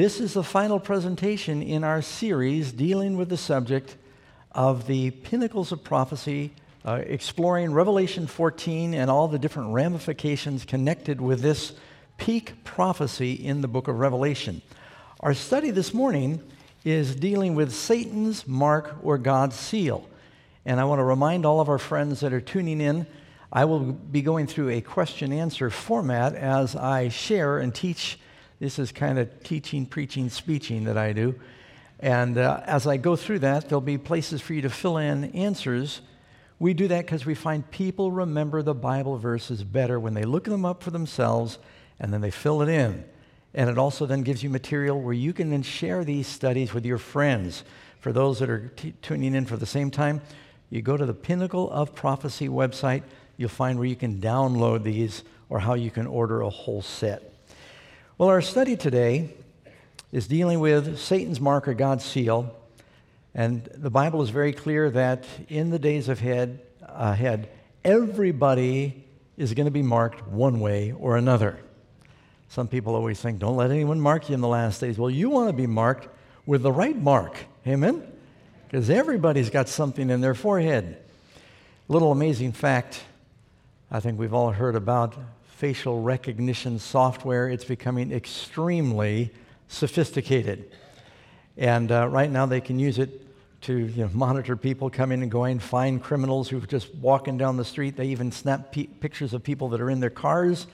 This is the final presentation in our series dealing with the subject of the pinnacles of prophecy, uh, exploring Revelation 14 and all the different ramifications connected with this peak prophecy in the book of Revelation. Our study this morning is dealing with Satan's mark or God's seal. And I want to remind all of our friends that are tuning in, I will be going through a question answer format as I share and teach this is kind of teaching, preaching, speeching that I do. And uh, as I go through that, there'll be places for you to fill in answers. We do that because we find people remember the Bible verses better when they look them up for themselves and then they fill it in. And it also then gives you material where you can then share these studies with your friends. For those that are t- tuning in for the same time, you go to the Pinnacle of Prophecy website, you'll find where you can download these or how you can order a whole set. Well, our study today is dealing with Satan's mark or God's seal. And the Bible is very clear that in the days ahead, ahead everybody is going to be marked one way or another. Some people always think, don't let anyone mark you in the last days. Well, you want to be marked with the right mark. Amen? Because everybody's got something in their forehead. Little amazing fact I think we've all heard about facial recognition software. It's becoming extremely sophisticated. And uh, right now they can use it to you know, monitor people coming and going, find criminals who are just walking down the street. They even snap p- pictures of people that are in their cars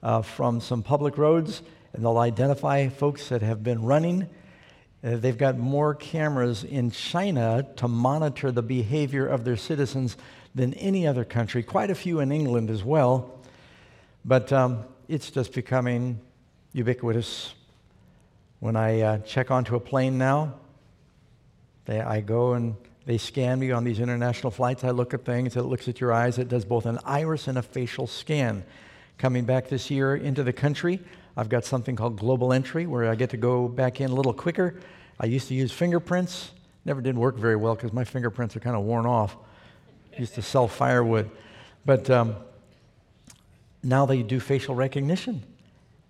uh, from some public roads, and they'll identify folks that have been running. Uh, they've got more cameras in China to monitor the behavior of their citizens than any other country, quite a few in England as well. But um, it's just becoming ubiquitous. When I uh, check onto a plane now, they, I go and they scan me on these international flights. I look at things, it looks at your eyes. It does both an iris and a facial scan. Coming back this year into the country, I've got something called Global Entry where I get to go back in a little quicker. I used to use fingerprints. Never did work very well because my fingerprints are kind of worn off. Used to sell firewood. But um, now they do facial recognition.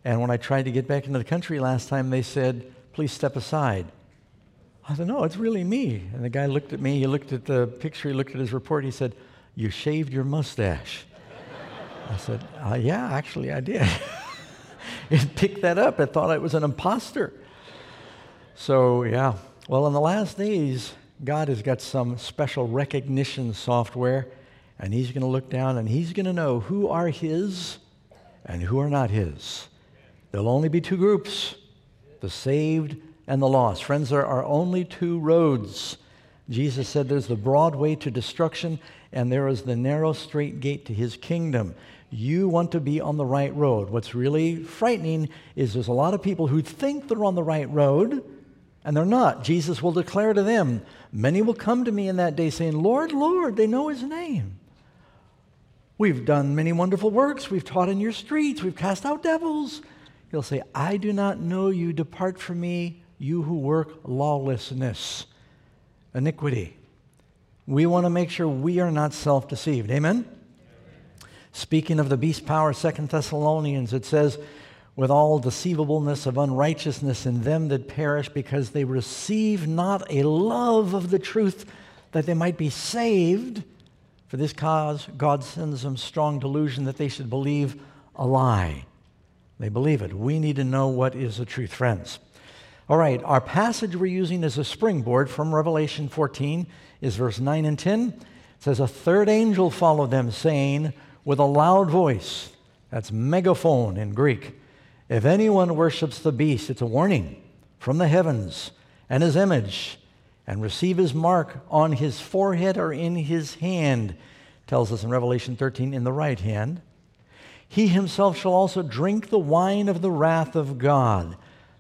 And when I tried to get back into the country last time, they said, please step aside. I said, no, it's really me. And the guy looked at me, he looked at the picture, he looked at his report, he said, you shaved your mustache. I said, uh, yeah, actually I did. it picked that up. It thought I was an imposter. So, yeah. Well, in the last days, God has got some special recognition software and he's going to look down and he's going to know who are his and who are not his. There'll only be two groups the saved and the lost. Friends, there are only two roads. Jesus said there's the broad way to destruction and there is the narrow, straight gate to his kingdom. You want to be on the right road. What's really frightening is there's a lot of people who think they're on the right road and they're not. Jesus will declare to them, Many will come to me in that day saying, Lord, Lord, they know his name. We've done many wonderful works. We've taught in your streets. We've cast out devils. He'll say, I do not know you. Depart from me, you who work lawlessness, iniquity. We want to make sure we are not self deceived. Amen? Speaking of the beast power, Second Thessalonians, it says, with all deceivableness of unrighteousness in them that perish, because they receive not a love of the truth that they might be saved. For this cause, God sends them strong delusion that they should believe a lie. They believe it. We need to know what is the truth, friends. All right, our passage we're using as a springboard from Revelation 14 is verse 9 and 10. It says, A third angel followed them, saying with a loud voice, that's megaphone in Greek, if anyone worships the beast, it's a warning from the heavens and his image and receive his mark on his forehead or in his hand, tells us in Revelation 13, in the right hand. He himself shall also drink the wine of the wrath of God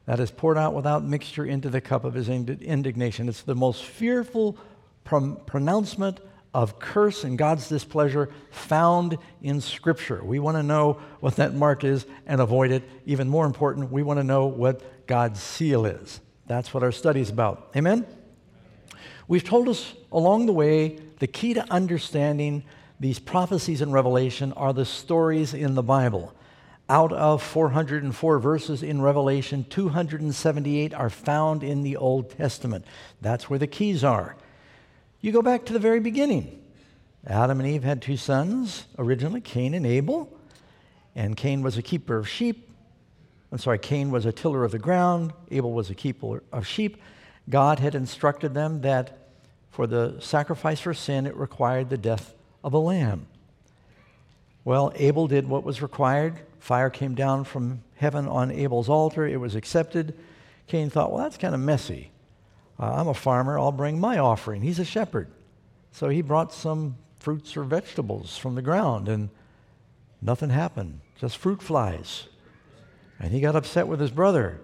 that is poured out without mixture into the cup of his indignation. It's the most fearful pronouncement of curse and God's displeasure found in Scripture. We want to know what that mark is and avoid it. Even more important, we want to know what God's seal is. That's what our study is about. Amen? We've told us along the way the key to understanding these prophecies in Revelation are the stories in the Bible. Out of 404 verses in Revelation, 278 are found in the Old Testament. That's where the keys are. You go back to the very beginning. Adam and Eve had two sons, originally Cain and Abel. And Cain was a keeper of sheep. I'm sorry, Cain was a tiller of the ground, Abel was a keeper of sheep. God had instructed them that for the sacrifice for sin, it required the death of a lamb. Well, Abel did what was required. Fire came down from heaven on Abel's altar. It was accepted. Cain thought, well, that's kind of messy. Uh, I'm a farmer. I'll bring my offering. He's a shepherd. So he brought some fruits or vegetables from the ground, and nothing happened, just fruit flies. And he got upset with his brother.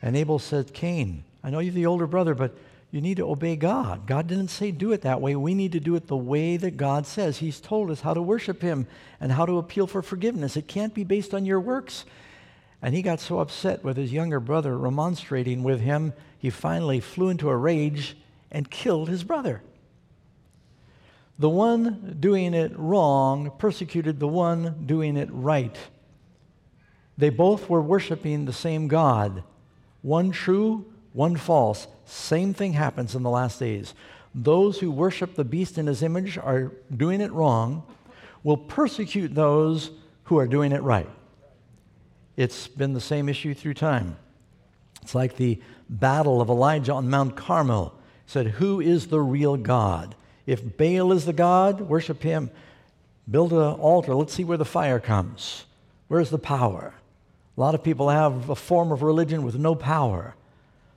And Abel said, Cain, I know you're the older brother, but you need to obey God. God didn't say do it that way. We need to do it the way that God says. He's told us how to worship Him and how to appeal for forgiveness. It can't be based on your works. And he got so upset with his younger brother remonstrating with him, he finally flew into a rage and killed his brother. The one doing it wrong persecuted the one doing it right. They both were worshiping the same God, one true, one false. Same thing happens in the last days. Those who worship the beast in his image are doing it wrong, will persecute those who are doing it right. It's been the same issue through time. It's like the battle of Elijah on Mount Carmel said, Who is the real God? If Baal is the God, worship him. Build an altar. Let's see where the fire comes. Where's the power? A lot of people have a form of religion with no power.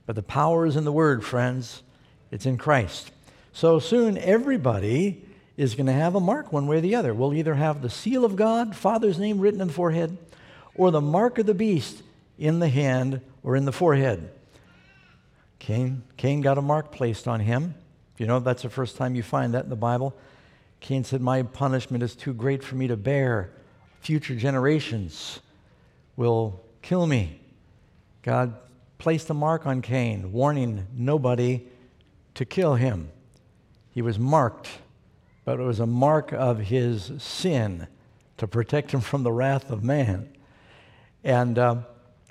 But the power is in the Word, friends. It's in Christ. So soon, everybody is going to have a mark one way or the other. We'll either have the seal of God, Father's name written in the forehead, or the mark of the beast in the hand or in the forehead. Cain, Cain got a mark placed on him. You know, that's the first time you find that in the Bible. Cain said, My punishment is too great for me to bear. Future generations will kill me. God placed a mark on Cain, warning nobody to kill him. He was marked, but it was a mark of his sin to protect him from the wrath of man. And uh,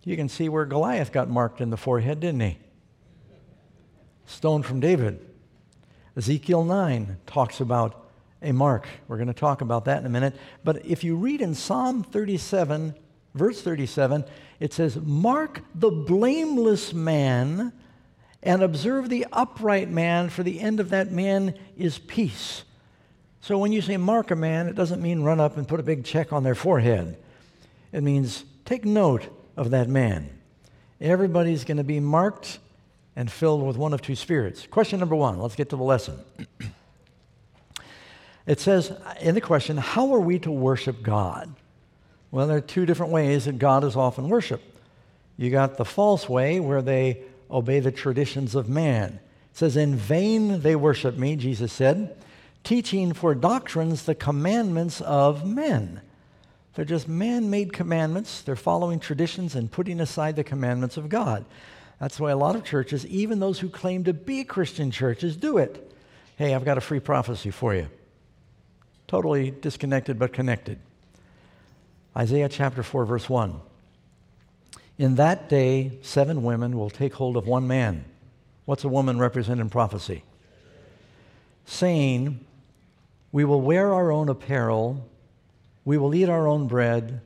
you can see where Goliath got marked in the forehead, didn't he? Stone from David. Ezekiel 9 talks about a mark. We're going to talk about that in a minute. But if you read in Psalm 37, verse 37, it says, Mark the blameless man and observe the upright man, for the end of that man is peace. So when you say mark a man, it doesn't mean run up and put a big check on their forehead. It means take note of that man. Everybody's going to be marked and filled with one of two spirits. Question number one, let's get to the lesson. it says in the question, How are we to worship God? Well, there are two different ways that God is often worshiped. You got the false way where they obey the traditions of man. It says, In vain they worship me, Jesus said, teaching for doctrines the commandments of men. They're just man made commandments. They're following traditions and putting aside the commandments of God. That's why a lot of churches, even those who claim to be Christian churches, do it. Hey, I've got a free prophecy for you. Totally disconnected but connected. Isaiah chapter 4, verse 1. In that day, seven women will take hold of one man. What's a woman represent in prophecy? Saying, We will wear our own apparel, we will eat our own bread,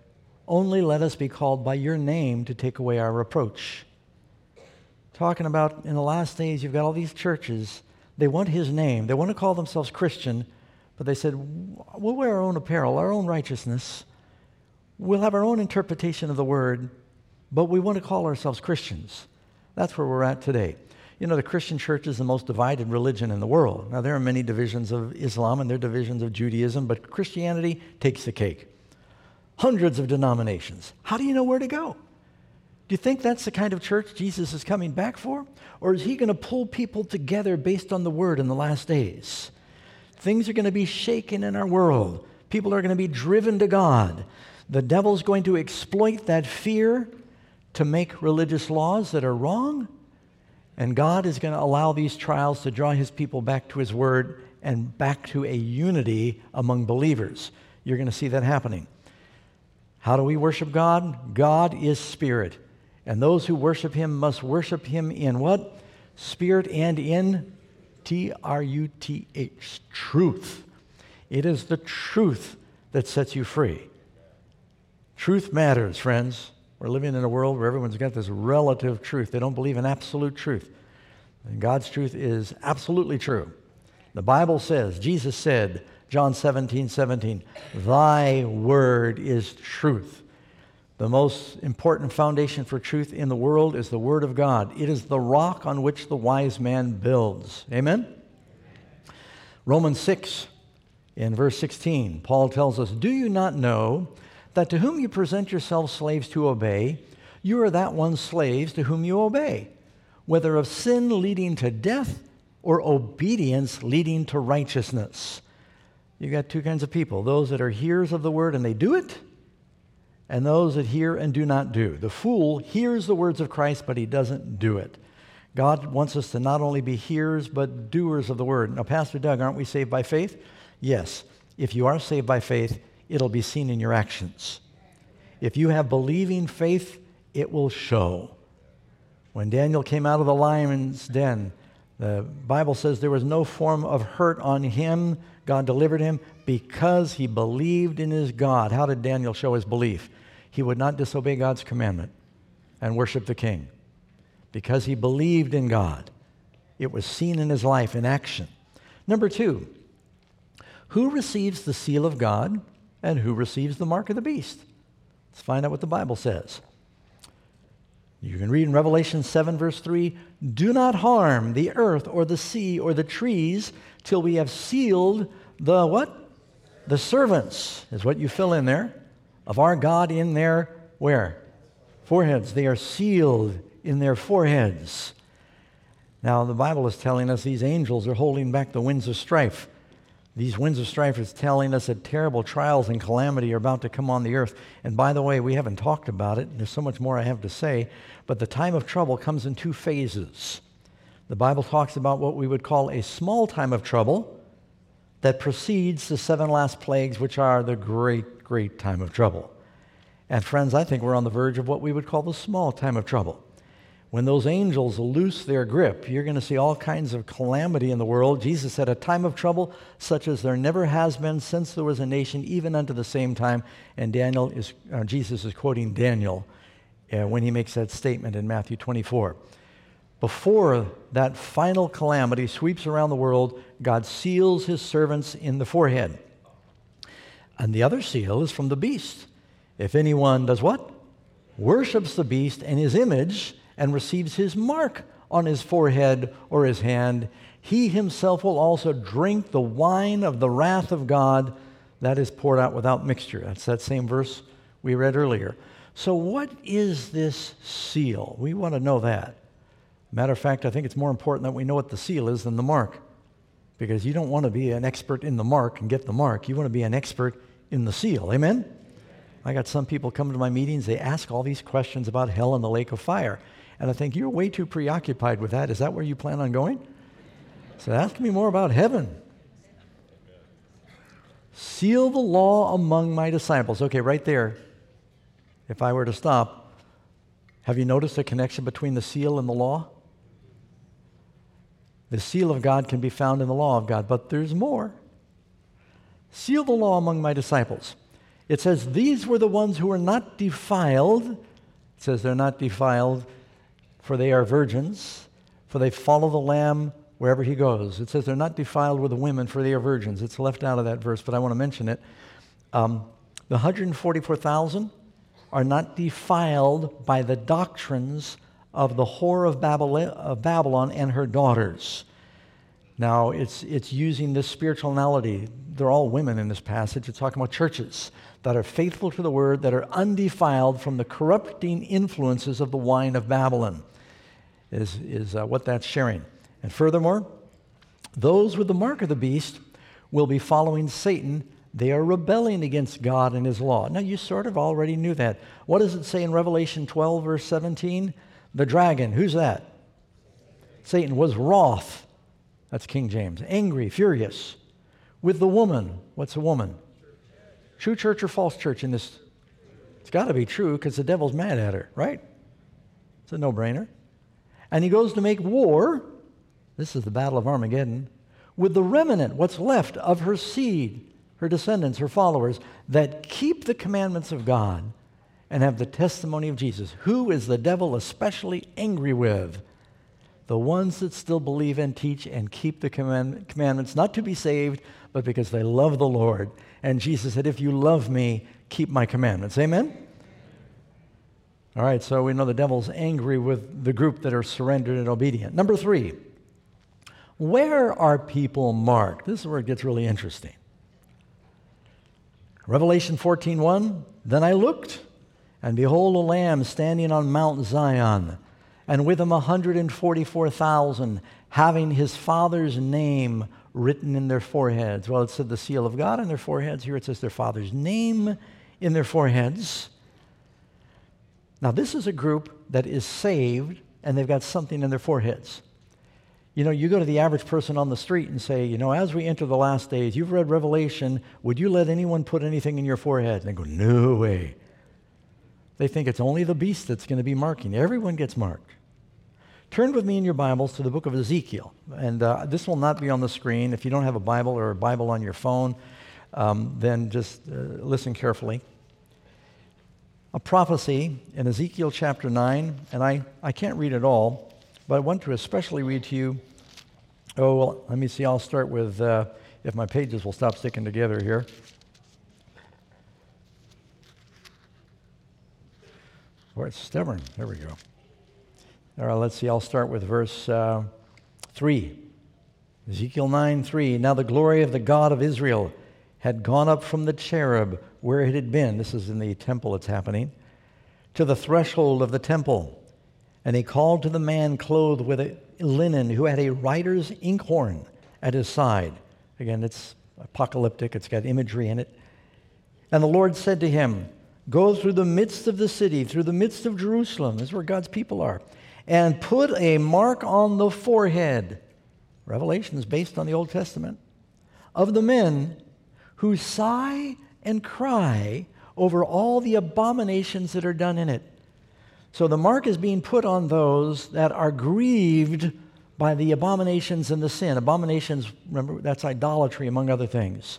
only let us be called by your name to take away our reproach. Talking about in the last days, you've got all these churches, they want his name, they want to call themselves Christian, but they said, We'll wear our own apparel, our own righteousness. We'll have our own interpretation of the word, but we want to call ourselves Christians. That's where we're at today. You know, the Christian church is the most divided religion in the world. Now, there are many divisions of Islam and there are divisions of Judaism, but Christianity takes the cake. Hundreds of denominations. How do you know where to go? Do you think that's the kind of church Jesus is coming back for? Or is he going to pull people together based on the word in the last days? Things are going to be shaken in our world. People are going to be driven to God. The devil's going to exploit that fear to make religious laws that are wrong. And God is going to allow these trials to draw his people back to his word and back to a unity among believers. You're going to see that happening. How do we worship God? God is spirit. And those who worship him must worship him in what? Spirit and in T R U T H, truth. It is the truth that sets you free. Truth matters, friends. We're living in a world where everyone's got this relative truth. They don't believe in absolute truth. And God's truth is absolutely true. The Bible says, Jesus said, John 17, 17, Thy word is truth. The most important foundation for truth in the world is the Word of God. It is the rock on which the wise man builds. Amen? Romans 6, in verse 16, Paul tells us, Do you not know that to whom you present yourselves slaves to obey, you are that one slaves to whom you obey, whether of sin leading to death or obedience leading to righteousness? You've got two kinds of people those that are hearers of the word and they do it, and those that hear and do not do. The fool hears the words of Christ, but he doesn't do it. God wants us to not only be hearers, but doers of the word. Now, Pastor Doug, aren't we saved by faith? Yes. If you are saved by faith, it'll be seen in your actions. If you have believing faith, it will show. When Daniel came out of the lion's den, the Bible says there was no form of hurt on him. God delivered him because he believed in his God. How did Daniel show his belief? He would not disobey God's commandment and worship the king because he believed in God. It was seen in his life in action. Number two, who receives the seal of God and who receives the mark of the beast? Let's find out what the Bible says. You can read in Revelation 7, verse 3 Do not harm the earth or the sea or the trees till we have sealed the what? The servants, is what you fill in there, of our God in their where? Foreheads. They are sealed in their foreheads. Now, the Bible is telling us these angels are holding back the winds of strife. These winds of strife is telling us that terrible trials and calamity are about to come on the earth. And by the way, we haven't talked about it. There's so much more I have to say. But the time of trouble comes in two phases. The Bible talks about what we would call a small time of trouble that precedes the seven last plagues, which are the great, great time of trouble. And friends, I think we're on the verge of what we would call the small time of trouble when those angels loose their grip, you're going to see all kinds of calamity in the world. Jesus said, A time of trouble such as there never has been since there was a nation, even unto the same time. And Daniel is, uh, Jesus is quoting Daniel uh, when he makes that statement in Matthew 24. Before that final calamity sweeps around the world, God seals his servants in the forehead. And the other seal is from the beast. If anyone does what? Worships the beast and his image and receives his mark on his forehead or his hand, he himself will also drink the wine of the wrath of God that is poured out without mixture. That's that same verse we read earlier. So, what is this seal? We want to know that. Matter of fact, I think it's more important that we know what the seal is than the mark. Because you don't want to be an expert in the mark and get the mark. You want to be an expert in the seal. Amen? I got some people come to my meetings, they ask all these questions about hell and the lake of fire. And I think, you're way too preoccupied with that. Is that where you plan on going? So ask me more about heaven. Seal the law among my disciples. Okay, right there. If I were to stop, have you noticed a connection between the seal and the law? The seal of God can be found in the law of God, but there's more. Seal the law among my disciples. It says, These were the ones who were not defiled. It says they're not defiled for they are virgins, for they follow the Lamb wherever he goes. It says they're not defiled with the women, for they are virgins. It's left out of that verse, but I want to mention it. Um, the 144,000 are not defiled by the doctrines of the whore of Babylon, of Babylon and her daughters. Now, it's, it's using this spiritual analogy. They're all women in this passage. It's talking about churches that are faithful to the word, that are undefiled from the corrupting influences of the wine of Babylon is, is uh, what that's sharing. And furthermore, those with the mark of the beast will be following Satan. They are rebelling against God and his law. Now, you sort of already knew that. What does it say in Revelation 12, verse 17? The dragon, who's that? Satan was wroth. That's King James. Angry, furious. With the woman. What's a woman? True church or false church in this? It's got to be true because the devil's mad at her, right? It's a no brainer. And he goes to make war. This is the Battle of Armageddon with the remnant, what's left of her seed, her descendants, her followers, that keep the commandments of God and have the testimony of Jesus. Who is the devil especially angry with? The ones that still believe and teach and keep the command- commandments, not to be saved, but because they love the Lord. And Jesus said, If you love me, keep my commandments. Amen? All right, so we know the devil's angry with the group that are surrendered and obedient. Number three, where are people marked? This is where it gets really interesting. Revelation 14:1 Then I looked and behold a lamb standing on Mount Zion and with him 144,000 having his father's name written in their foreheads. Well, it said the seal of God in their foreheads. Here it says their father's name in their foreheads. Now, this is a group that is saved and they've got something in their foreheads. You know, you go to the average person on the street and say, you know, as we enter the last days, you've read Revelation, would you let anyone put anything in your forehead? And they go, no way. They think it's only the beast that's going to be marking. Everyone gets marked. Turn with me in your Bibles to the book of Ezekiel. And uh, this will not be on the screen. If you don't have a Bible or a Bible on your phone, um, then just uh, listen carefully. A prophecy in Ezekiel chapter 9, and I, I can't read it all, but I want to especially read to you. Oh, well, let me see. I'll start with, uh, if my pages will stop sticking together here. Boy, it's stubborn. There we go. All right, let's see. I'll start with verse uh, 3. Ezekiel 9 3. Now the glory of the God of Israel had gone up from the cherub where it had been. This is in the temple, it's happening. To the threshold of the temple. And he called to the man clothed with linen who had a writer's inkhorn at his side. Again, it's apocalyptic, it's got imagery in it. And the Lord said to him, Go through the midst of the city, through the midst of Jerusalem, this is where God's people are, and put a mark on the forehead. Revelation is based on the Old Testament of the men who sigh and cry over all the abominations that are done in it. So the mark is being put on those that are grieved by the abominations and the sin. Abominations, remember, that's idolatry, among other things.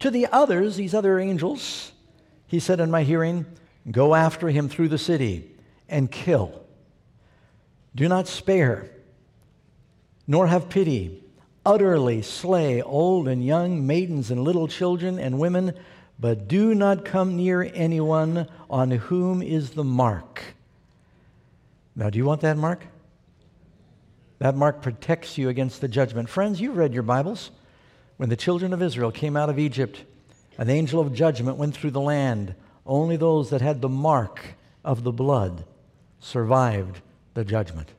To the others, these other angels, he said in my hearing, Go after him through the city and kill. Do not spare, nor have pity. Utterly slay old and young, maidens and little children and women but do not come near anyone on whom is the mark. Now, do you want that mark? That mark protects you against the judgment. Friends, you've read your Bibles. When the children of Israel came out of Egypt, an angel of judgment went through the land. Only those that had the mark of the blood survived the judgment.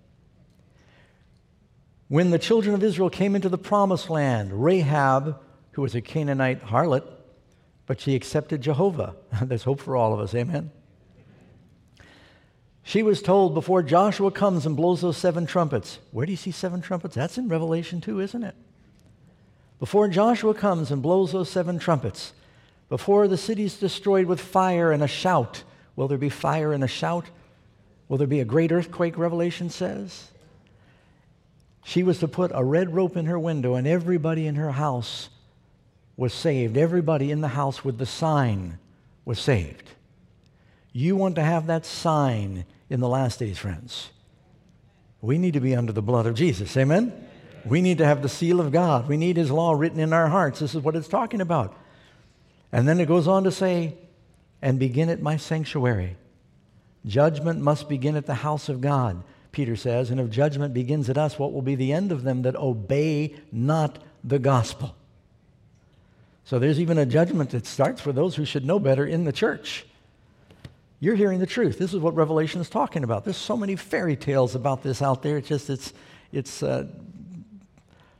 When the children of Israel came into the promised land, Rahab, who was a Canaanite harlot, but she accepted Jehovah. There's hope for all of us. Amen. She was told before Joshua comes and blows those seven trumpets. Where do you see seven trumpets? That's in Revelation 2, isn't it? Before Joshua comes and blows those seven trumpets, before the city is destroyed with fire and a shout, will there be fire and a shout? Will there be a great earthquake, Revelation says? She was to put a red rope in her window, and everybody in her house was saved. Everybody in the house with the sign was saved. You want to have that sign in the last days, friends. We need to be under the blood of Jesus. Amen? We need to have the seal of God. We need His law written in our hearts. This is what it's talking about. And then it goes on to say, and begin at my sanctuary. Judgment must begin at the house of God, Peter says. And if judgment begins at us, what will be the end of them that obey not the gospel? So there's even a judgment that starts for those who should know better in the church. You're hearing the truth. This is what Revelation is talking about. There's so many fairy tales about this out there. It's just, it's, it's uh,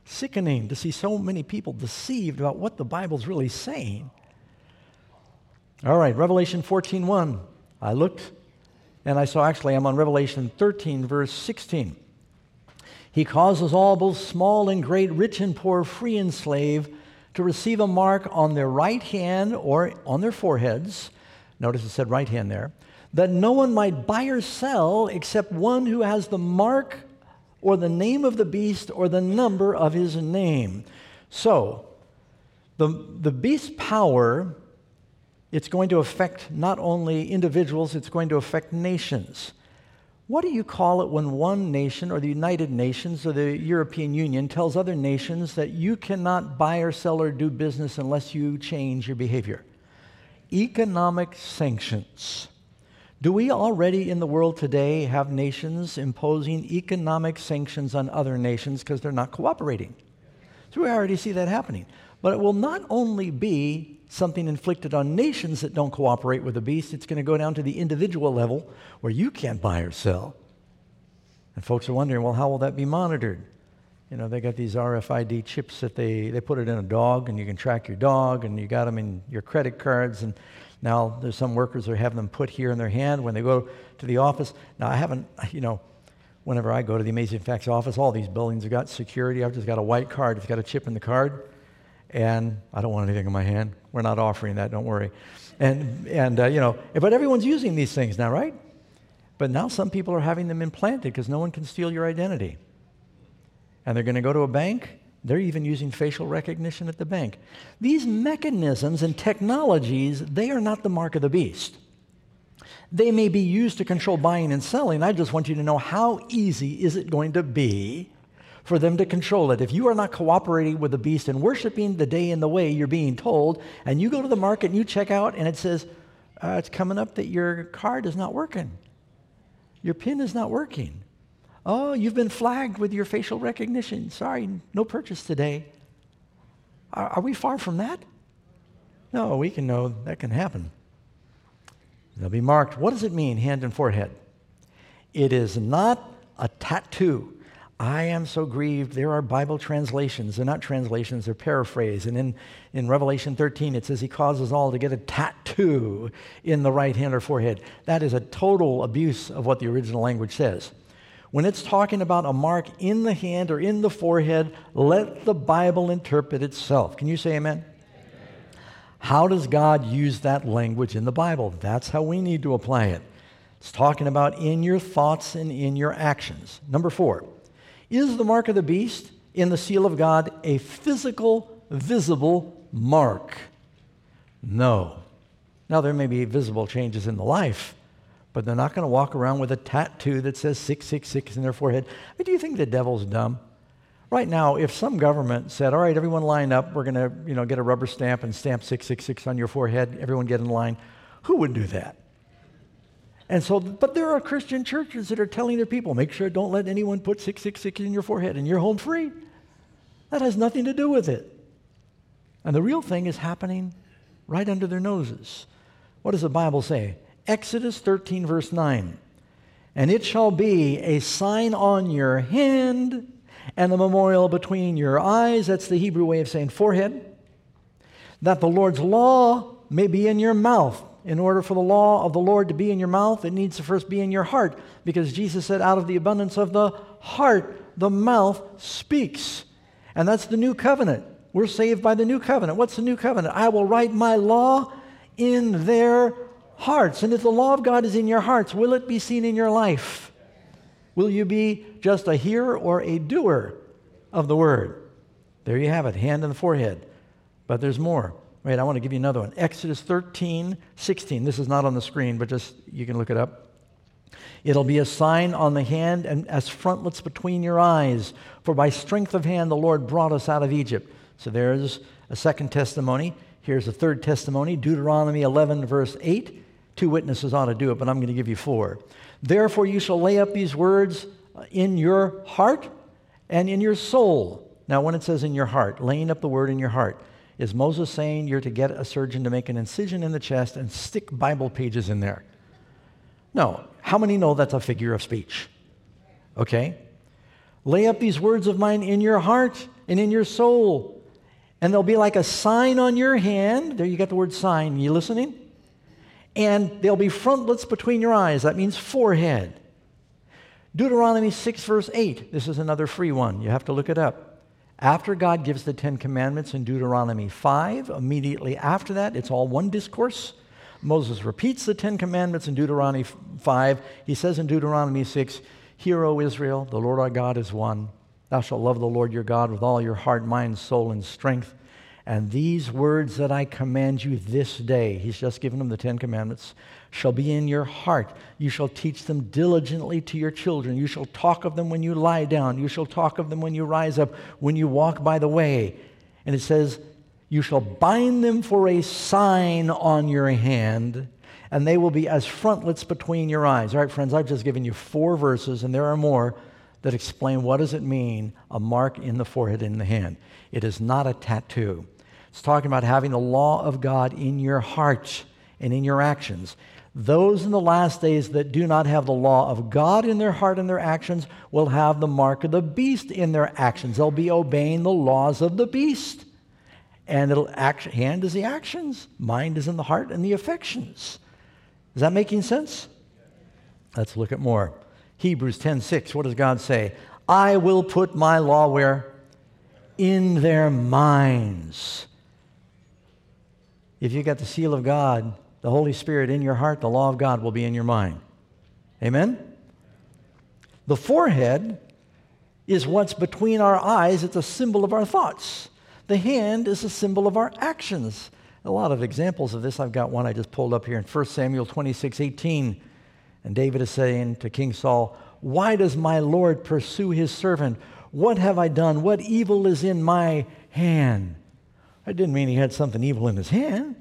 sickening to see so many people deceived about what the Bible's really saying. All right, Revelation 14.1. I looked and I saw, actually, I'm on Revelation 13, verse 16. He causes all, both small and great, rich and poor, free and slave, to receive a mark on their right hand or on their foreheads, Notice it said right hand there. That no one might buy or sell except one who has the mark or the name of the beast or the number of his name. So, the, the beast's power, it's going to affect not only individuals, it's going to affect nations. What do you call it when one nation or the United Nations or the European Union tells other nations that you cannot buy or sell or do business unless you change your behavior? Economic sanctions. Do we already in the world today have nations imposing economic sanctions on other nations because they're not cooperating? So we already see that happening. But it will not only be something inflicted on nations that don't cooperate with the beast. It's going to go down to the individual level where you can't buy or sell. And folks are wondering, well, how will that be monitored? You know, they got these RFID chips that they, they put it in a dog and you can track your dog and you got them in your credit cards. And now there's some workers that are having them put here in their hand when they go to the office. Now, I haven't, you know, whenever I go to the Amazing Facts office, all these buildings have got security. I've just got a white card. It's got a chip in the card and I don't want anything in my hand. We're not offering that, don't worry. And, and uh, you know, but everyone's using these things now, right? But now some people are having them implanted because no one can steal your identity. And they're going to go to a bank. They're even using facial recognition at the bank. These mechanisms and technologies, they are not the mark of the beast. They may be used to control buying and selling. I just want you to know how easy is it going to be for them to control it. If you are not cooperating with the beast and worshiping the day and the way you're being told, and you go to the market and you check out and it says, uh, it's coming up that your card is not working, your PIN is not working. Oh, you've been flagged with your facial recognition. Sorry, no purchase today. Are, are we far from that? No, we can know that can happen. They'll be marked. What does it mean, hand and forehead? It is not a tattoo. I am so grieved. There are Bible translations. They're not translations, they're paraphrase. And in, in Revelation 13, it says he causes all to get a tattoo in the right hand or forehead. That is a total abuse of what the original language says. When it's talking about a mark in the hand or in the forehead, let the Bible interpret itself. Can you say amen? amen? How does God use that language in the Bible? That's how we need to apply it. It's talking about in your thoughts and in your actions. Number four. Is the mark of the beast in the seal of God a physical, visible mark? No. Now, there may be visible changes in the life, but they're not going to walk around with a tattoo that says 666 in their forehead. Do you think the devil's dumb? Right now, if some government said, all right, everyone line up, we're going to you know, get a rubber stamp and stamp 666 on your forehead, everyone get in line, who would do that? And so, but there are Christian churches that are telling their people, make sure don't let anyone put 666 in your forehead and you're home free. That has nothing to do with it. And the real thing is happening right under their noses. What does the Bible say? Exodus 13, verse 9. And it shall be a sign on your hand and the memorial between your eyes. That's the Hebrew way of saying forehead. That the Lord's law may be in your mouth in order for the law of the Lord to be in your mouth, it needs to first be in your heart. Because Jesus said, out of the abundance of the heart, the mouth speaks. And that's the new covenant. We're saved by the new covenant. What's the new covenant? I will write my law in their hearts. And if the law of God is in your hearts, will it be seen in your life? Will you be just a hearer or a doer of the word? There you have it, hand in the forehead. But there's more. Wait, I want to give you another one. Exodus 13, 16. This is not on the screen, but just you can look it up. It'll be a sign on the hand and as frontlets between your eyes. For by strength of hand the Lord brought us out of Egypt. So there's a second testimony. Here's a third testimony Deuteronomy 11, verse 8. Two witnesses ought to do it, but I'm going to give you four. Therefore, you shall lay up these words uh, in your heart and in your soul. Now, when it says in your heart, laying up the word in your heart, is Moses saying you're to get a surgeon to make an incision in the chest and stick Bible pages in there? No. How many know that's a figure of speech? Okay? Lay up these words of mine in your heart and in your soul, and they'll be like a sign on your hand. There you got the word sign. You listening? And they'll be frontlets between your eyes. That means forehead. Deuteronomy 6, verse 8. This is another free one. You have to look it up. After God gives the Ten Commandments in Deuteronomy 5, immediately after that, it's all one discourse. Moses repeats the Ten Commandments in Deuteronomy 5. He says in Deuteronomy 6, Hear, O Israel, the Lord our God is one. Thou shalt love the Lord your God with all your heart, mind, soul, and strength. And these words that I command you this day, he's just given them the Ten Commandments, shall be in your heart. You shall teach them diligently to your children. You shall talk of them when you lie down. You shall talk of them when you rise up, when you walk by the way. And it says, You shall bind them for a sign on your hand, and they will be as frontlets between your eyes. All right, friends, I've just given you four verses, and there are more that explain what does it mean a mark in the forehead in the hand. It is not a tattoo. It's talking about having the law of God in your heart and in your actions. Those in the last days that do not have the law of God in their heart and their actions will have the mark of the beast in their actions. They'll be obeying the laws of the beast. And it'll act, hand is the actions, mind is in the heart and the affections. Is that making sense? Let's look at more. Hebrews 10:6. What does God say? I will put my law where? In their minds. If you got the seal of God, the Holy Spirit in your heart, the law of God will be in your mind. Amen? The forehead is what's between our eyes, it's a symbol of our thoughts. The hand is a symbol of our actions. A lot of examples of this. I've got one I just pulled up here in 1 Samuel 26 18. And David is saying to King Saul, Why does my Lord pursue his servant? What have I done? What evil is in my hand? I didn't mean he had something evil in his hand.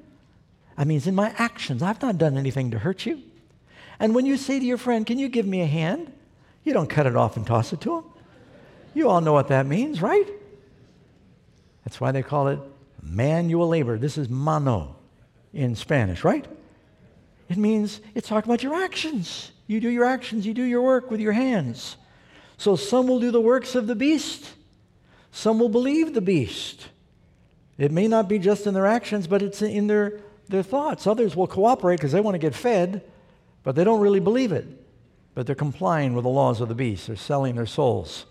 I mean, it's in my actions. I've not done anything to hurt you. And when you say to your friend, Can you give me a hand? You don't cut it off and toss it to him. You all know what that means, right? That's why they call it manual labor. This is mano in Spanish, right? It means it's talking about your actions. You do your actions, you do your work with your hands. So some will do the works of the beast, some will believe the beast. It may not be just in their actions, but it's in their, their thoughts. Others will cooperate because they want to get fed, but they don't really believe it. But they're complying with the laws of the beast, they're selling their souls.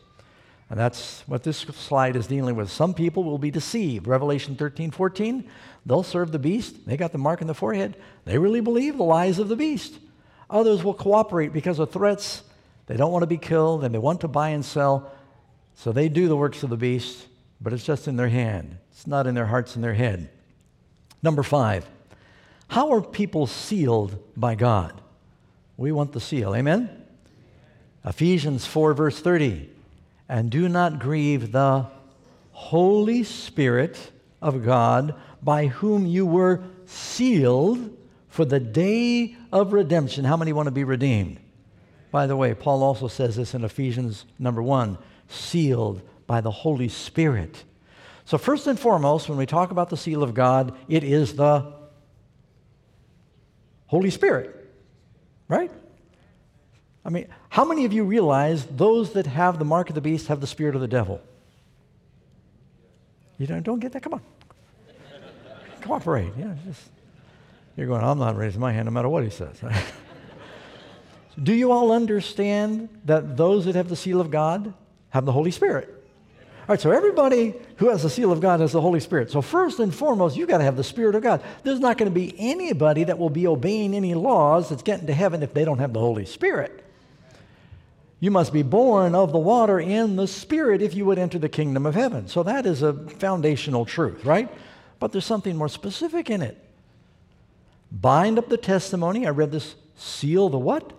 And that's what this slide is dealing with. Some people will be deceived. Revelation 13, 14, they'll serve the beast. They got the mark in the forehead. They really believe the lies of the beast. Others will cooperate because of threats. They don't want to be killed and they want to buy and sell. So they do the works of the beast, but it's just in their hand. It's not in their hearts and their head. Number five, how are people sealed by God? We want the seal. Amen? Ephesians 4, verse 30 and do not grieve the Holy Spirit of God, by whom you were sealed for the day of redemption. How many want to be redeemed? By the way, Paul also says this in Ephesians number one sealed by the Holy Spirit. So, first and foremost, when we talk about the seal of God, it is the Holy Spirit, right? I mean, how many of you realize those that have the mark of the beast have the spirit of the devil? You don't, don't get that? Come on. Cooperate. Yeah, just, you're going, I'm not raising my hand no matter what he says. Do you all understand that those that have the seal of God have the Holy Spirit? All right, so everybody who has the seal of God has the Holy Spirit. So, first and foremost, you've got to have the Spirit of God. There's not going to be anybody that will be obeying any laws that's getting to heaven if they don't have the Holy Spirit. You must be born of the water and the Spirit if you would enter the kingdom of heaven. So that is a foundational truth, right? But there's something more specific in it. Bind up the testimony. I read this. Seal the what?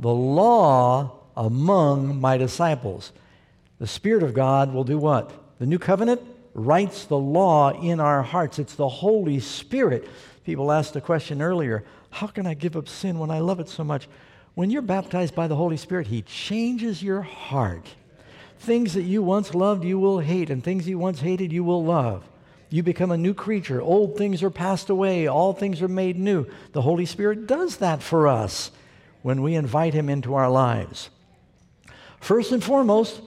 The law among my disciples. The Spirit of God will do what? The new covenant writes the law in our hearts. It's the Holy Spirit. People asked the question earlier how can I give up sin when I love it so much? When you're baptized by the Holy Spirit, He changes your heart. Things that you once loved, you will hate, and things you once hated, you will love. You become a new creature. Old things are passed away, all things are made new. The Holy Spirit does that for us when we invite Him into our lives. First and foremost,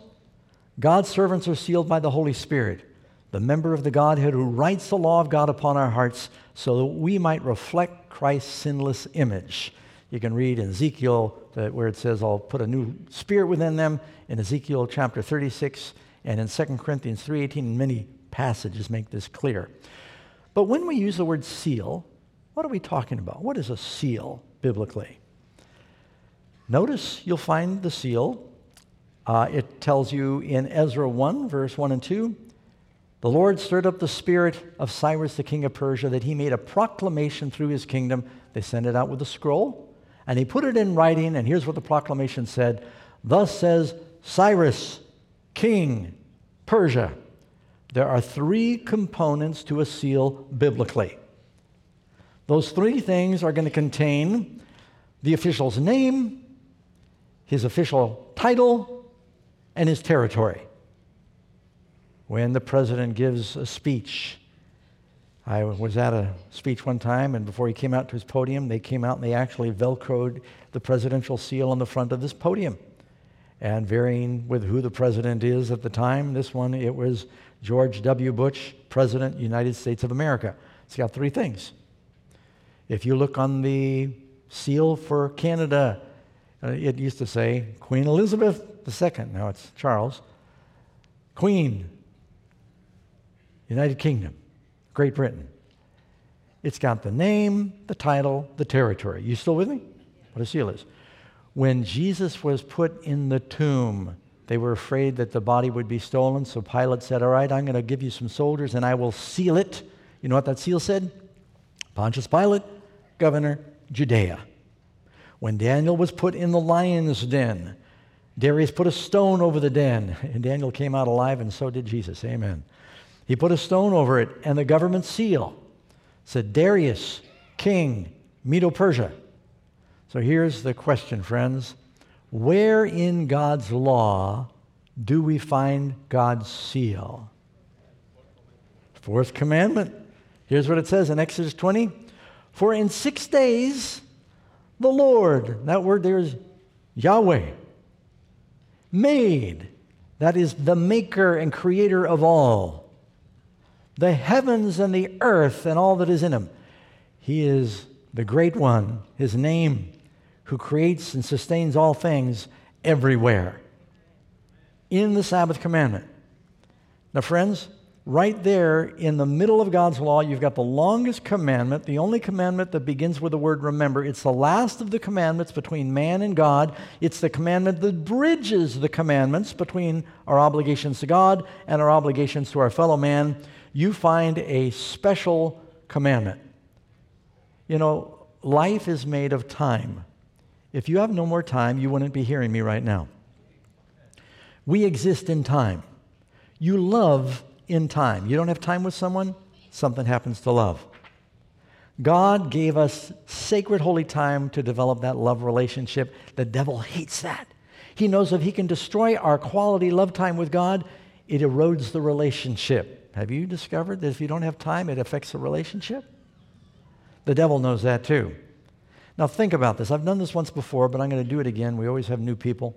God's servants are sealed by the Holy Spirit, the member of the Godhead who writes the law of God upon our hearts so that we might reflect Christ's sinless image. You can read in Ezekiel where it says, I'll put a new spirit within them, in Ezekiel chapter 36, and in 2 Corinthians 3.18, many passages make this clear. But when we use the word seal, What are we talking about? What is a seal biblically? Notice you'll find the seal. Uh, it tells you in Ezra 1, verse 1 and 2 the Lord stirred up the spirit of Cyrus, the king of Persia, that he made a proclamation through his kingdom. They sent it out with a scroll, and he put it in writing, and here's what the proclamation said Thus says Cyrus, king, Persia. There are three components to a seal biblically. Those three things are going to contain the official's name, his official title, and his territory when the president gives a speech. I was at a speech one time, and before he came out to his podium, they came out and they actually velcroed the presidential seal on the front of this podium. And varying with who the president is at the time, this one, it was George W. Bush, President, United States of America. It's got three things. If you look on the seal for Canada, uh, it used to say Queen Elizabeth II. Now it's Charles. Queen United Kingdom, Great Britain. It's got the name, the title, the territory. You still with me? What a seal is. When Jesus was put in the tomb, they were afraid that the body would be stolen, so Pilate said, All right, I'm going to give you some soldiers and I will seal it. You know what that seal said? Pontius Pilate, governor, Judea. When Daniel was put in the lion's den, Darius put a stone over the den, and Daniel came out alive, and so did Jesus. Amen. He put a stone over it, and the government seal said, Darius, king, Medo Persia. So here's the question, friends. Where in God's law do we find God's seal? Fourth commandment. Here's what it says in Exodus 20 For in six days the Lord, that word there is Yahweh, made, that is the maker and creator of all the heavens and the earth and all that is in them. He is the great one, his name, who creates and sustains all things everywhere in the Sabbath commandment. Now, friends, right there in the middle of God's law, you've got the longest commandment, the only commandment that begins with the word remember. It's the last of the commandments between man and God. It's the commandment that bridges the commandments between our obligations to God and our obligations to our fellow man you find a special commandment. You know, life is made of time. If you have no more time, you wouldn't be hearing me right now. We exist in time. You love in time. You don't have time with someone, something happens to love. God gave us sacred holy time to develop that love relationship. The devil hates that. He knows if he can destroy our quality love time with God, it erodes the relationship. Have you discovered that if you don't have time, it affects the relationship? The devil knows that too. Now, think about this. I've done this once before, but I'm going to do it again. We always have new people.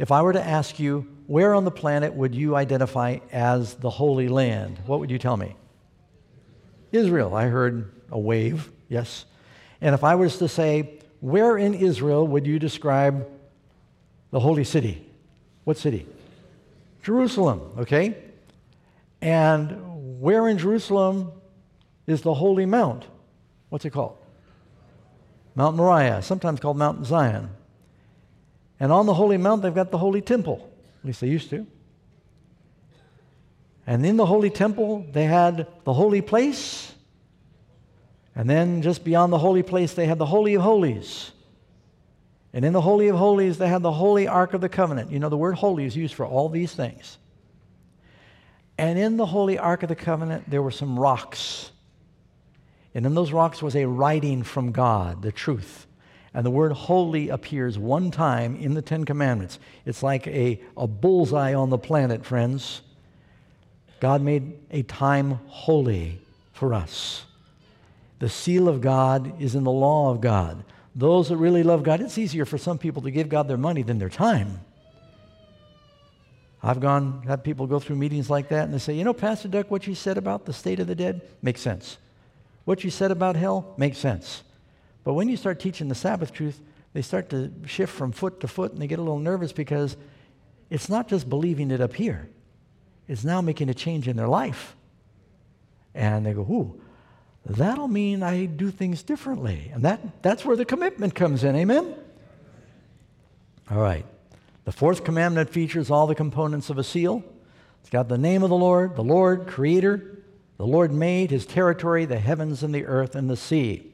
If I were to ask you, where on the planet would you identify as the Holy Land? What would you tell me? Israel. I heard a wave, yes. And if I was to say, where in Israel would you describe the holy city? What city? Jerusalem, okay? And where in Jerusalem is the Holy Mount? What's it called? Mount Moriah, sometimes called Mount Zion. And on the Holy Mount, they've got the Holy Temple. At least they used to. And in the Holy Temple, they had the Holy Place. And then just beyond the Holy Place, they had the Holy of Holies. And in the Holy of Holies, they had the Holy Ark of the Covenant. You know, the word holy is used for all these things. And in the Holy Ark of the Covenant, there were some rocks. And in those rocks was a writing from God, the truth. And the word holy appears one time in the Ten Commandments. It's like a, a bullseye on the planet, friends. God made a time holy for us. The seal of God is in the law of God. Those that really love God, it's easier for some people to give God their money than their time. I've gone, had people go through meetings like that and they say, you know, Pastor Doug, what you said about the state of the dead makes sense. What you said about hell makes sense. But when you start teaching the Sabbath truth, they start to shift from foot to foot and they get a little nervous because it's not just believing it up here, it's now making a change in their life. And they go, ooh, that'll mean I do things differently. And that, that's where the commitment comes in. Amen? All right. The fourth commandment features all the components of a seal. It's got the name of the Lord, the Lord, creator. The Lord made his territory, the heavens and the earth and the sea.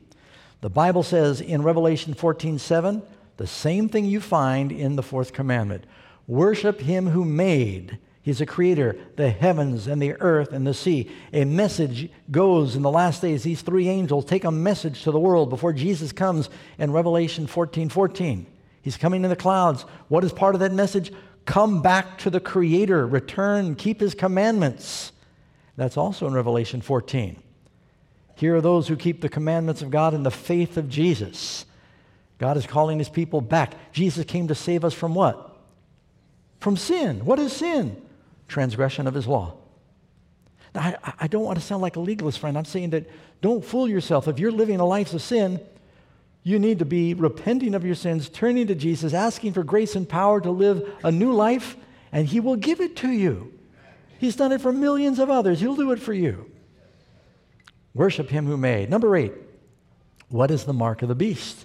The Bible says in Revelation 14 7, the same thing you find in the fourth commandment worship him who made. He's a creator, the heavens and the earth and the sea. A message goes in the last days. These three angels take a message to the world before Jesus comes in Revelation 14 14. He's coming in the clouds. What is part of that message? Come back to the Creator, return, keep His commandments. That's also in Revelation 14. Here are those who keep the commandments of God in the faith of Jesus. God is calling His people back. Jesus came to save us from what? From sin. What is sin? Transgression of His law. Now, I, I don't want to sound like a legalist, friend. I'm saying that don't fool yourself. If you're living a life of sin, you need to be repenting of your sins, turning to Jesus, asking for grace and power to live a new life, and He will give it to you. He's done it for millions of others. He'll do it for you. Worship Him who made. Number eight, what is the mark of the beast?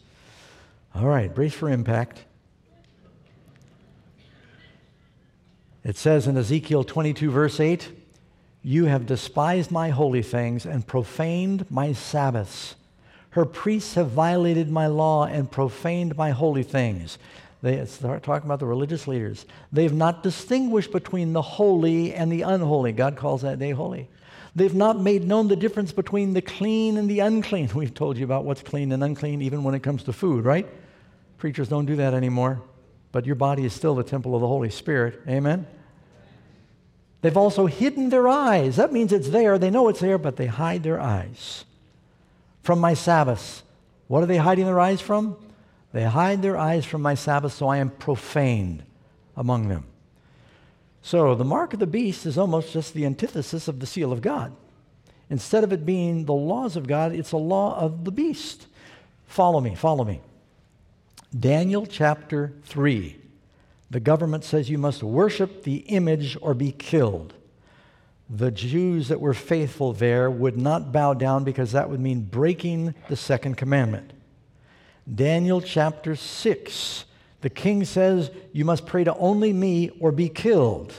All right, brace for impact. It says in Ezekiel 22, verse 8, You have despised my holy things and profaned my Sabbaths. Her priests have violated my law and profaned my holy things. They start talking about the religious leaders. They've not distinguished between the holy and the unholy. God calls that day holy. They've not made known the difference between the clean and the unclean. We've told you about what's clean and unclean, even when it comes to food, right? Preachers don't do that anymore. But your body is still the temple of the Holy Spirit. Amen? They've also hidden their eyes. That means it's there. They know it's there, but they hide their eyes from my Sabbaths. What are they hiding their eyes from? They hide their eyes from my Sabbath, so I am profaned among them. So the mark of the beast is almost just the antithesis of the seal of God. Instead of it being the laws of God, it's a law of the beast. Follow me, follow me. Daniel chapter 3. The government says you must worship the image or be killed the Jews that were faithful there would not bow down because that would mean breaking the second commandment. Daniel chapter 6, the king says, You must pray to only me or be killed.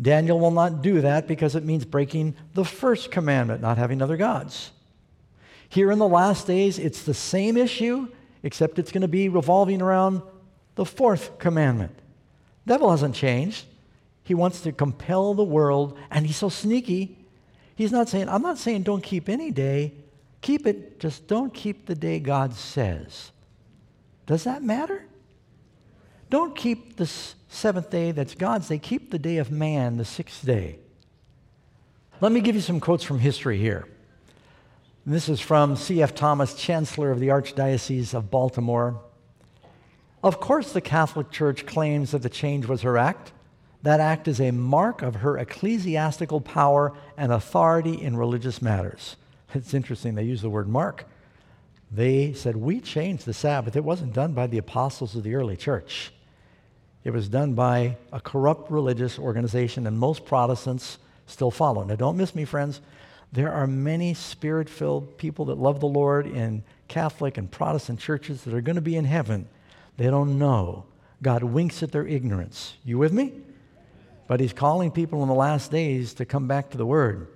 Daniel will not do that because it means breaking the first commandment, not having other gods. Here in the last days, it's the same issue, except it's going to be revolving around the fourth commandment. The Devil hasn't changed. He wants to compel the world, and he's so sneaky. He's not saying, I'm not saying don't keep any day. Keep it, just don't keep the day God says. Does that matter? Don't keep the seventh day that's God's day. Keep the day of man, the sixth day. Let me give you some quotes from history here. This is from C.F. Thomas, Chancellor of the Archdiocese of Baltimore. Of course, the Catholic Church claims that the change was her act. That act is a mark of her ecclesiastical power and authority in religious matters. It's interesting, they use the word mark. They said, We changed the Sabbath. It wasn't done by the apostles of the early church, it was done by a corrupt religious organization, and most Protestants still follow. Now, don't miss me, friends. There are many spirit filled people that love the Lord in Catholic and Protestant churches that are going to be in heaven. They don't know. God winks at their ignorance. You with me? But he's calling people in the last days to come back to the Word.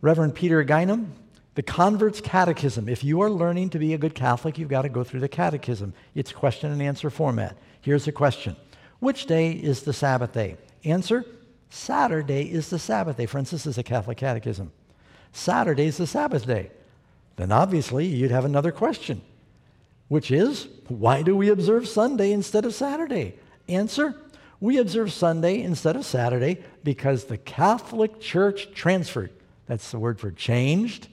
Reverend Peter Geiermann, the Convert's Catechism. If you are learning to be a good Catholic, you've got to go through the Catechism. It's question and answer format. Here's the question Which day is the Sabbath day? Answer Saturday is the Sabbath day. Friends, this is a Catholic Catechism. Saturday is the Sabbath day. Then obviously you'd have another question, which is why do we observe Sunday instead of Saturday? Answer we observe Sunday instead of Saturday because the Catholic Church transferred, that's the word for changed,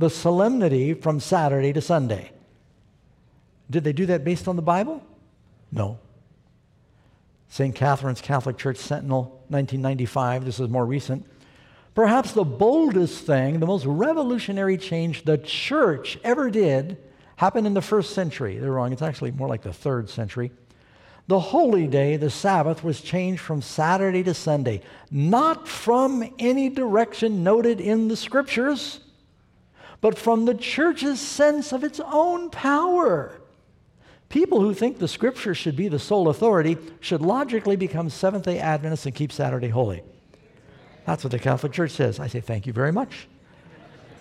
the solemnity from Saturday to Sunday. Did they do that based on the Bible? No. St. Catherine's Catholic Church Sentinel, 1995, this is more recent. Perhaps the boldest thing, the most revolutionary change the church ever did happened in the first century. They're wrong, it's actually more like the third century. The holy day, the Sabbath, was changed from Saturday to Sunday, not from any direction noted in the scriptures. But from the church's sense of its own power. People who think the scripture should be the sole authority should logically become Seventh day Adventists and keep Saturday holy. That's what the Catholic Church says. I say, thank you very much.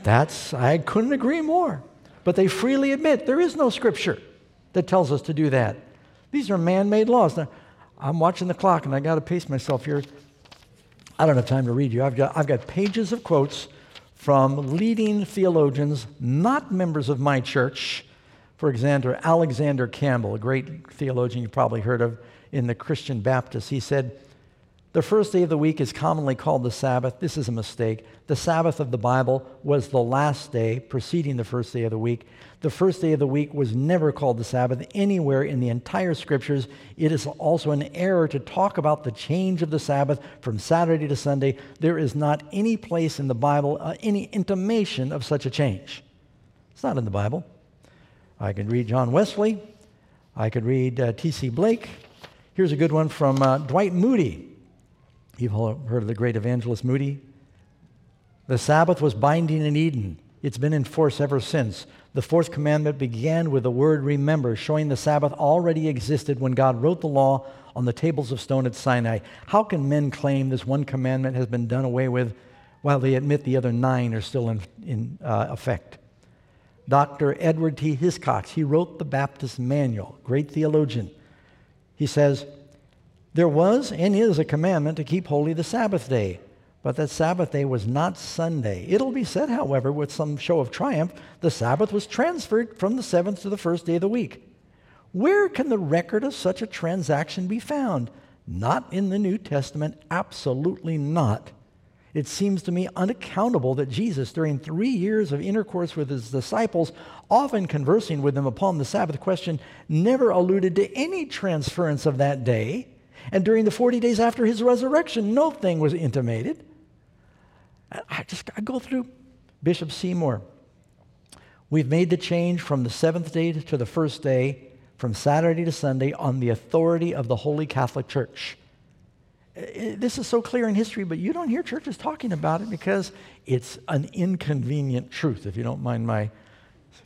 That's, I couldn't agree more. But they freely admit there is no scripture that tells us to do that. These are man made laws. Now, I'm watching the clock and I got to pace myself here. I don't have time to read you. I've got, I've got pages of quotes from leading theologians, not members of my church, for example, Alexander Campbell, a great theologian you've probably heard of in the Christian Baptist, he said, The first day of the week is commonly called the Sabbath. This is a mistake. The Sabbath of the Bible was the last day preceding the first day of the week. The first day of the week was never called the Sabbath anywhere in the entire scriptures. It is also an error to talk about the change of the Sabbath from Saturday to Sunday. There is not any place in the Bible, uh, any intimation of such a change. It's not in the Bible. I could read John Wesley. I could read uh, T.C. Blake. Here's a good one from uh, Dwight Moody. You've all heard of the great evangelist Moody. The Sabbath was binding in Eden. It's been in force ever since. The fourth commandment began with the word remember, showing the Sabbath already existed when God wrote the law on the tables of stone at Sinai. How can men claim this one commandment has been done away with while they admit the other nine are still in, in uh, effect? Dr. Edward T. Hiscox, he wrote the Baptist Manual, great theologian. He says, There was and is a commandment to keep holy the Sabbath day, but that Sabbath day was not Sunday. It'll be said, however, with some show of triumph, the Sabbath was transferred from the seventh to the first day of the week. Where can the record of such a transaction be found? Not in the New Testament, absolutely not. It seems to me unaccountable that Jesus, during three years of intercourse with his disciples, often conversing with them upon the Sabbath question, never alluded to any transference of that day. And during the 40 days after his resurrection, no thing was intimated. I just I go through Bishop Seymour. We've made the change from the seventh day to the first day, from Saturday to Sunday, on the authority of the Holy Catholic Church this is so clear in history, but you don't hear churches talking about it because it's an inconvenient truth, if you don't mind my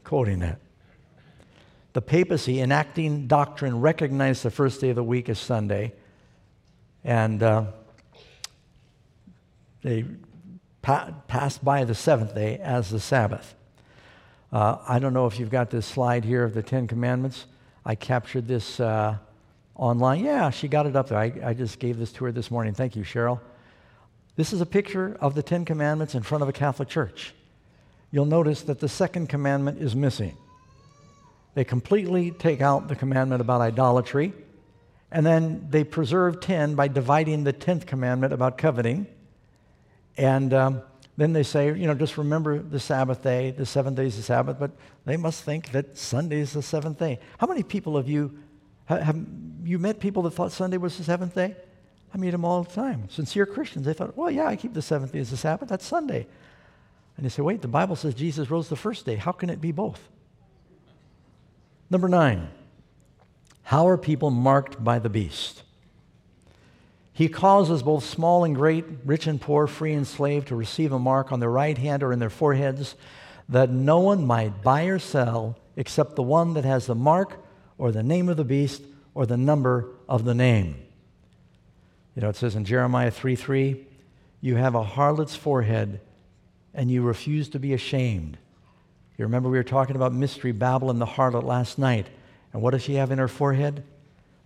quoting that. The papacy, enacting doctrine, recognized the first day of the week as Sunday, and uh, they pa- passed by the seventh day as the Sabbath. Uh, I don't know if you've got this slide here of the Ten Commandments. I captured this. Uh, online? Yeah, she got it up there. I, I just gave this to her this morning. Thank you, Cheryl. This is a picture of the Ten Commandments in front of a Catholic church. You'll notice that the second commandment is missing. They completely take out the commandment about idolatry, and then they preserve 10 by dividing the 10th commandment about coveting. And um, then they say, you know, just remember the Sabbath day, the seventh day is the Sabbath, but they must think that Sunday is the seventh day. How many people have you have you met people that thought Sunday was the seventh day? I meet them all the time. Sincere Christians. They thought, well, yeah, I keep the seventh day as the Sabbath. That's Sunday. And they say, wait, the Bible says Jesus rose the first day. How can it be both? Number nine, how are people marked by the beast? He causes both small and great, rich and poor, free and slave to receive a mark on their right hand or in their foreheads, that no one might buy or sell except the one that has the mark or the name of the beast or the number of the name. You know, it says in Jeremiah 3 3, you have a harlot's forehead and you refuse to be ashamed. You remember we were talking about Mystery Babylon, the harlot, last night. And what does she have in her forehead?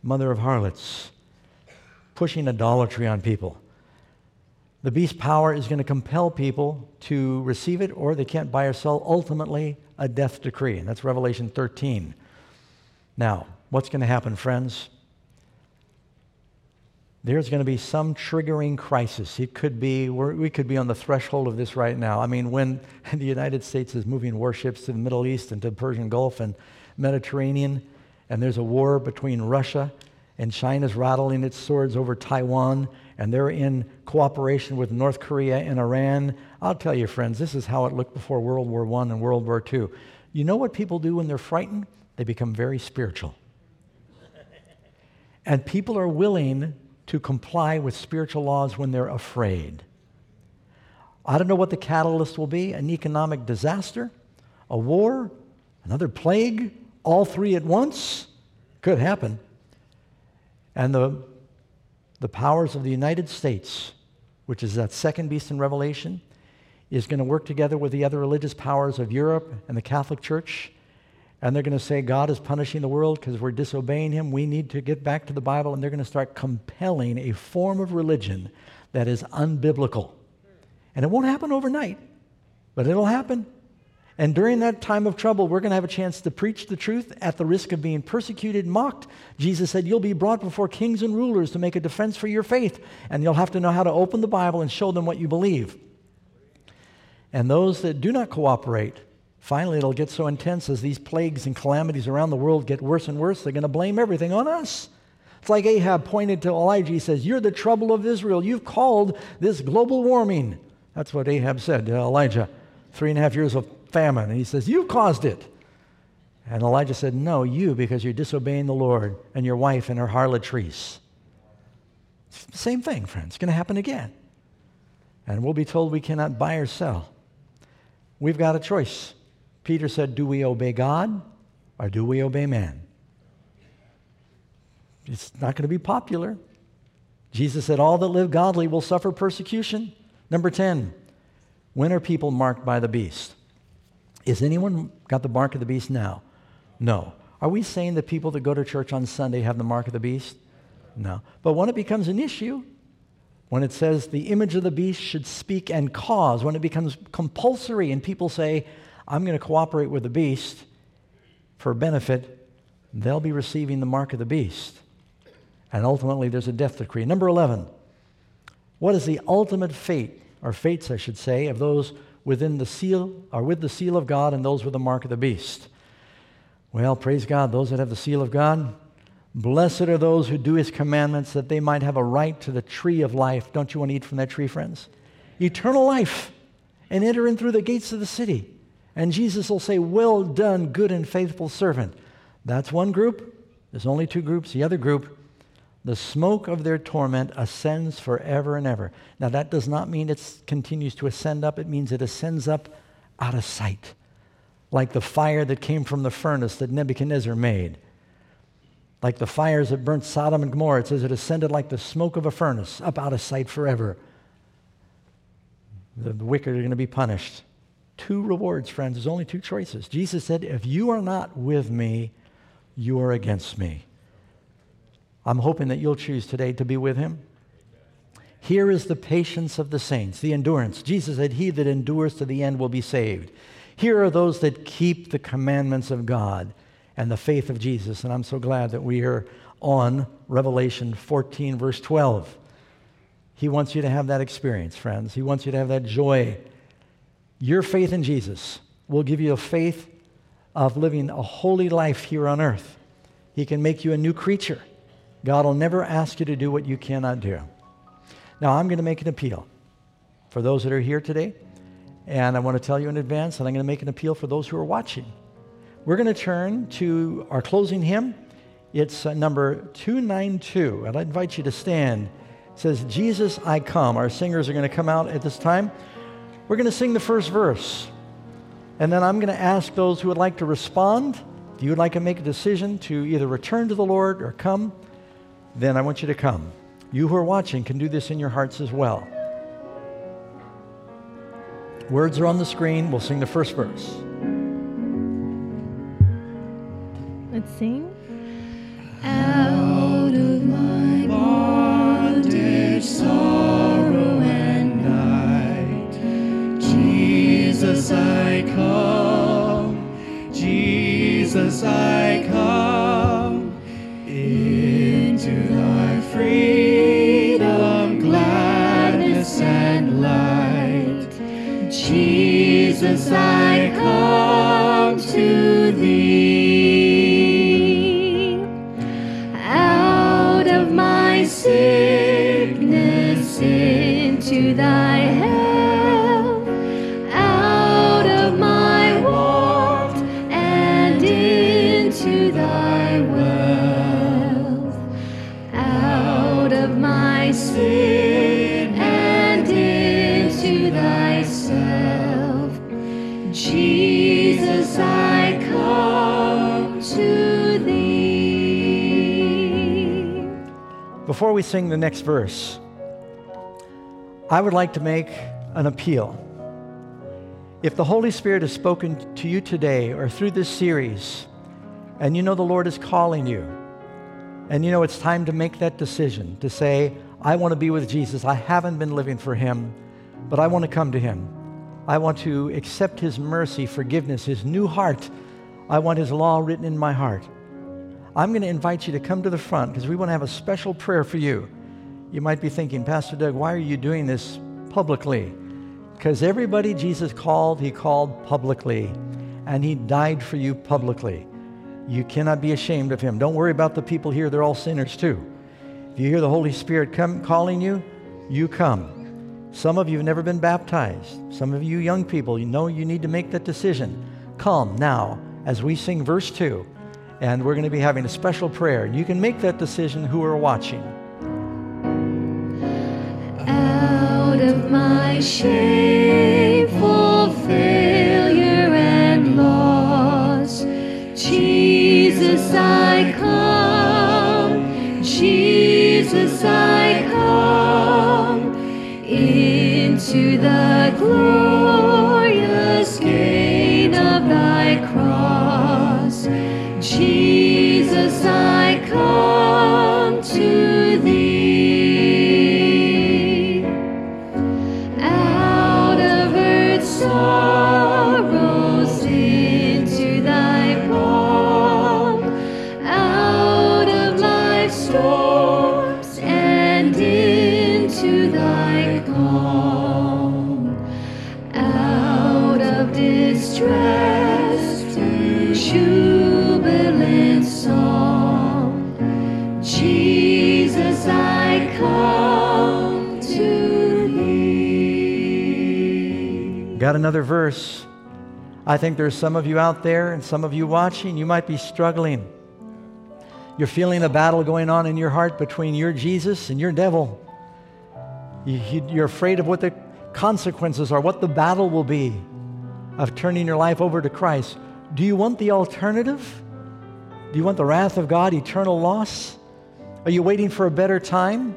Mother of harlots, pushing idolatry on people. The beast's power is going to compel people to receive it, or they can't buy or sell, ultimately, a death decree. And that's Revelation 13. Now, what's going to happen, friends? There's going to be some triggering crisis. It could be, we could be on the threshold of this right now. I mean, when the United States is moving warships to the Middle East and to the Persian Gulf and Mediterranean, and there's a war between Russia and China's rattling its swords over Taiwan, and they're in cooperation with North Korea and Iran. I'll tell you, friends, this is how it looked before World War I and World War II. You know what people do when they're frightened? they become very spiritual. and people are willing to comply with spiritual laws when they're afraid. I don't know what the catalyst will be an economic disaster, a war, another plague, all three at once. Could happen. And the, the powers of the United States, which is that second beast in Revelation, is going to work together with the other religious powers of Europe and the Catholic Church. And they're going to say, God is punishing the world because we're disobeying Him. We need to get back to the Bible. And they're going to start compelling a form of religion that is unbiblical. And it won't happen overnight, but it'll happen. And during that time of trouble, we're going to have a chance to preach the truth at the risk of being persecuted, mocked. Jesus said, You'll be brought before kings and rulers to make a defense for your faith, and you'll have to know how to open the Bible and show them what you believe. And those that do not cooperate, finally it'll get so intense as these plagues and calamities around the world get worse and worse, they're going to blame everything on us. It's like Ahab pointed to Elijah. He says, You're the trouble of Israel. You've called this global warming. That's what Ahab said to Elijah. Three and a half years of famine. And he says, You caused it. And Elijah said, No, you, because you're disobeying the Lord and your wife and her harlotries. Same thing, friends. It's going to happen again. And we'll be told we cannot buy or sell. We've got a choice. Peter said, Do we obey God or do we obey man? It's not going to be popular. Jesus said, All that live godly will suffer persecution. Number 10, when are people marked by the beast? Is anyone got the mark of the beast now? No. Are we saying that people that go to church on Sunday have the mark of the beast? No. But when it becomes an issue, when it says the image of the beast should speak and cause, when it becomes compulsory and people say, I'm going to cooperate with the beast for benefit, they'll be receiving the mark of the beast. And ultimately, there's a death decree. Number 11, what is the ultimate fate, or fates, I should say, of those within the seal, or with the seal of God and those with the mark of the beast? Well, praise God, those that have the seal of God, blessed are those who do his commandments that they might have a right to the tree of life. Don't you want to eat from that tree, friends? Eternal life, and enter in through the gates of the city. And Jesus will say, Well done, good and faithful servant. That's one group. There's only two groups. The other group the smoke of their torment ascends forever and ever. Now, that does not mean it continues to ascend up, it means it ascends up out of sight, like the fire that came from the furnace that Nebuchadnezzar made. Like the fires that burnt Sodom and Gomorrah, it says it ascended like the smoke of a furnace, up out of sight forever. The, wicked are going to be punished. Two rewards, friends. There's only two choices. Jesus said, If you are not with me, you are against me. I'm hoping that you'll choose today to be with him. Here is the patience of the saints, the endurance. Jesus said, He that endures to the end will be saved. Here are those that keep the commandments of God and the faith of Jesus. And I'm so glad that we are on Revelation 14, verse 12. He wants you to have that experience, friends. He wants you to have that joy. Your faith in Jesus will give you a faith of living a holy life here on earth. He can make you a new creature. God will never ask you to do what you cannot do. Now, I'm going to make an appeal for those that are here today, and I want to tell you in advance, and I'm going to make an appeal for those who are watching. We're going to turn to our closing hymn. It's uh, number 292, and I invite you to stand. It says, Jesus, I come. Our singers are going to come out at this time. We're going to sing the first verse, and then I'm going to ask those who would like to respond. If you would like to make a decision to either return to the Lord or come, then I want you to come. You who are watching can do this in your hearts as well. Words are on the screen. We'll sing the first verse. Let's sing. Out of my bondage, sorrow, and night, Jesus, I come. Jesus, I Before we sing the next verse, I would like to make an appeal. If the Holy Spirit has spoken to you today or through this series, and you know the Lord is calling you, and you know it's time to make that decision to say, I want to be with Jesus. I haven't been living for Him, but I want to come to Him. I want to accept His mercy, forgiveness, His new heart. I want His law written in my heart. I'm going to invite you to come to the front because we want to have a special prayer for you. You might be thinking, Pastor Doug, why are you doing this publicly? Because everybody Jesus called, he called publicly, and he died for you publicly. You cannot be ashamed of him. Don't worry about the people here, they're all sinners too. If you hear the Holy Spirit come calling you, you come. Some of you have never been baptized. Some of you young people, you know you need to make that decision. Come now as we sing verse 2, and we're going to be having a special prayer. You can make that decision who are watching. Out of my shameful failure and loss, Jesus, I come. Jesus, I come into the glorious another verse. I think there's some of you out there and some of you watching, you might be struggling. You're feeling a battle going on in your heart between your Jesus and your devil. You, you're afraid of what the consequences are, what the battle will be of turning your life over to Christ. Do you want the alternative? Do you want the wrath of God, eternal loss? Are you waiting for a better time?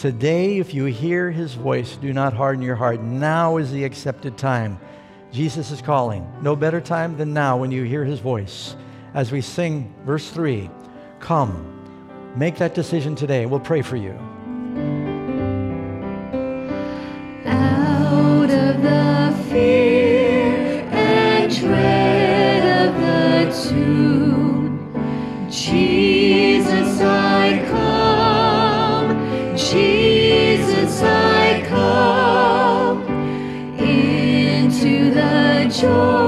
Today, if you hear his voice, do not harden your heart. Now is the accepted time. Jesus is calling. No better time than now when you hear his voice. As we sing verse 3, come, make that decision today. We'll pray for you. Out of the fear and dread of the tomb, Jesus, joy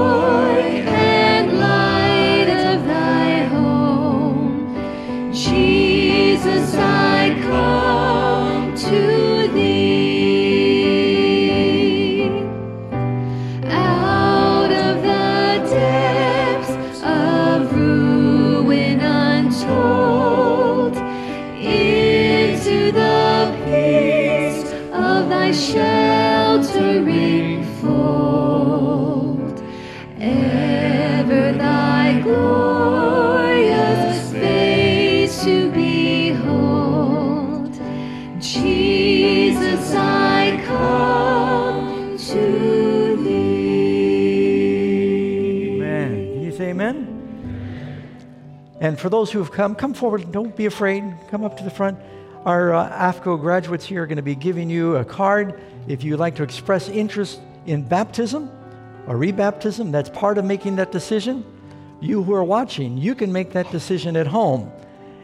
And for those who have come, come forward. Don't be afraid. Come up to the front. Our uh, AFCOE graduates here are going to be giving you a card if you'd like to express interest in baptism or rebaptism. That's part of making that decision. You who are watching, you can make that decision at home.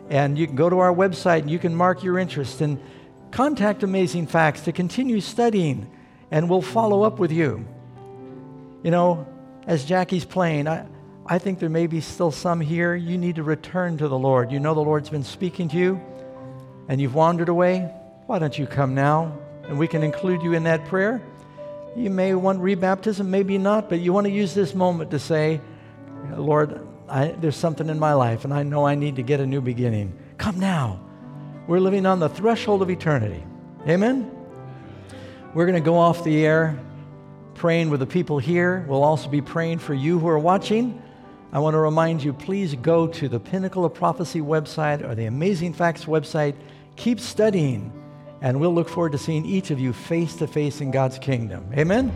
And you can go to our website and you can mark your interest and contact Amazing Facts to continue studying, and we'll follow up with you. You know, as Jackie's playing, I, I think there may be still some here. You need to return to the Lord. You know the Lord's been speaking to you and you've wandered away. Why don't you come now and we can include you in that prayer? You may want rebaptism, maybe not, but you want to use this moment to say, Lord, I, there's something in my life and I know I need to get a new beginning. Come now. We're living on the threshold of eternity. Amen? We're going to go off the air praying with the people here. We'll also be praying for you who are watching. I want to remind you please go to the Pinnacle of Prophecy website or the Amazing Facts website. Keep studying, and we'll look forward to seeing each of you face to face in God's kingdom. Amen?